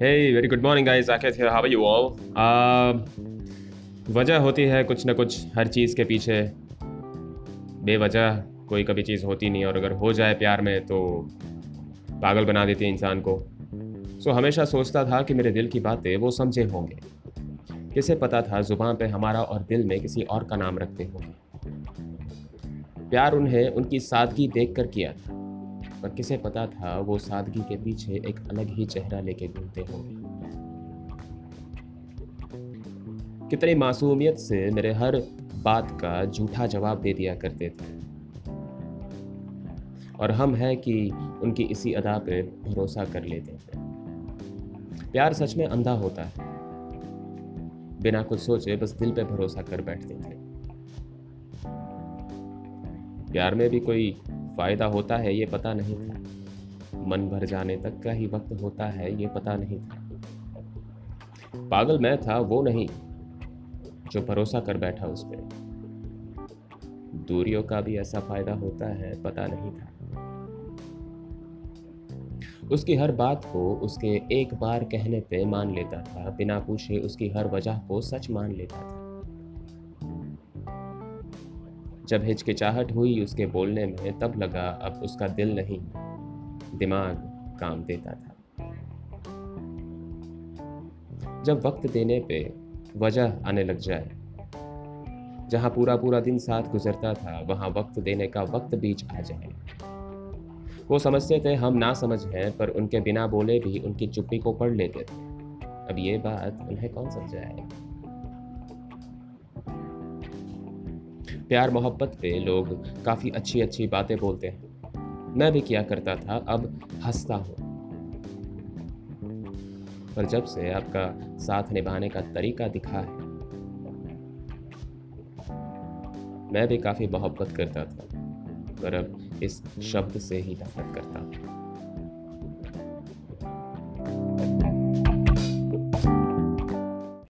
Hey, very good morning, guys. Aket here. How are you all? Uh, वजह होती है कुछ ना कुछ हर चीज़ के पीछे बेवजह कोई कभी चीज़ होती नहीं और अगर हो जाए प्यार में तो पागल बना देती है इंसान को सो so, हमेशा सोचता था कि मेरे दिल की बातें वो समझे होंगे किसे पता था ज़ुबान पे हमारा और दिल में किसी और का नाम रखते होंगे प्यार उन्हें उनकी सादगी देख कर किया था पर किसे पता था वो सादगी के पीछे एक अलग ही चेहरा लेके घूमते होंगे कितनी मासूमियत से मेरे हर बात का झूठा जवाब दे दिया करते थे। और हम हैं कि उनकी इसी अदा पे भरोसा कर लेते थे प्यार सच में अंधा होता है। बिना कुछ सोचे बस दिल पे भरोसा कर बैठते थे। प्यार में भी कोई फ़ायदा होता है, ये पता नहीं मन भर जाने तक का ही वक्त होता है, ये पता नहीं था। पागल मैं था, वो नहीं, जो भरोसा कर बैठा उस पर दूरियों का भी ऐसा फ़ायदा होता है, पता नहीं था। उसकी हर बात को उसके एक बार कहने पे मान लेता था, बिना पूछे उसकी हर वजह को सच मान लेता था। जब हिचकिचाहट हुई उसके बोलने में तब लगा अब उसका दिल नहीं, दिमाग काम देता था। जब वक्त देने पे वजह आने लग जाए, जहाँ पूरा पूरा दिन साथ गुजरता था, वहाँ वक्त देने का वक्त बीच आ जाए। वो समझते थे हम ना समझ हैं, पर उनके बिना बोले भी उनकी चुप्पी को पढ़ लेते थे। अब ये बात उन्हें कौन समझाए? प्यार मोहब्बत पे लोग काफ़ी अच्छी अच्छी बातें बोलते हैं। मैं भी किया करता था, अब हंसता हूँ। पर जब से आपका साथ निभाने का तरीका दिखा है, मैं भी काफ़ी मोहब्बत करता था, पर अब इस शब्द से ही नफरत करता हूँ।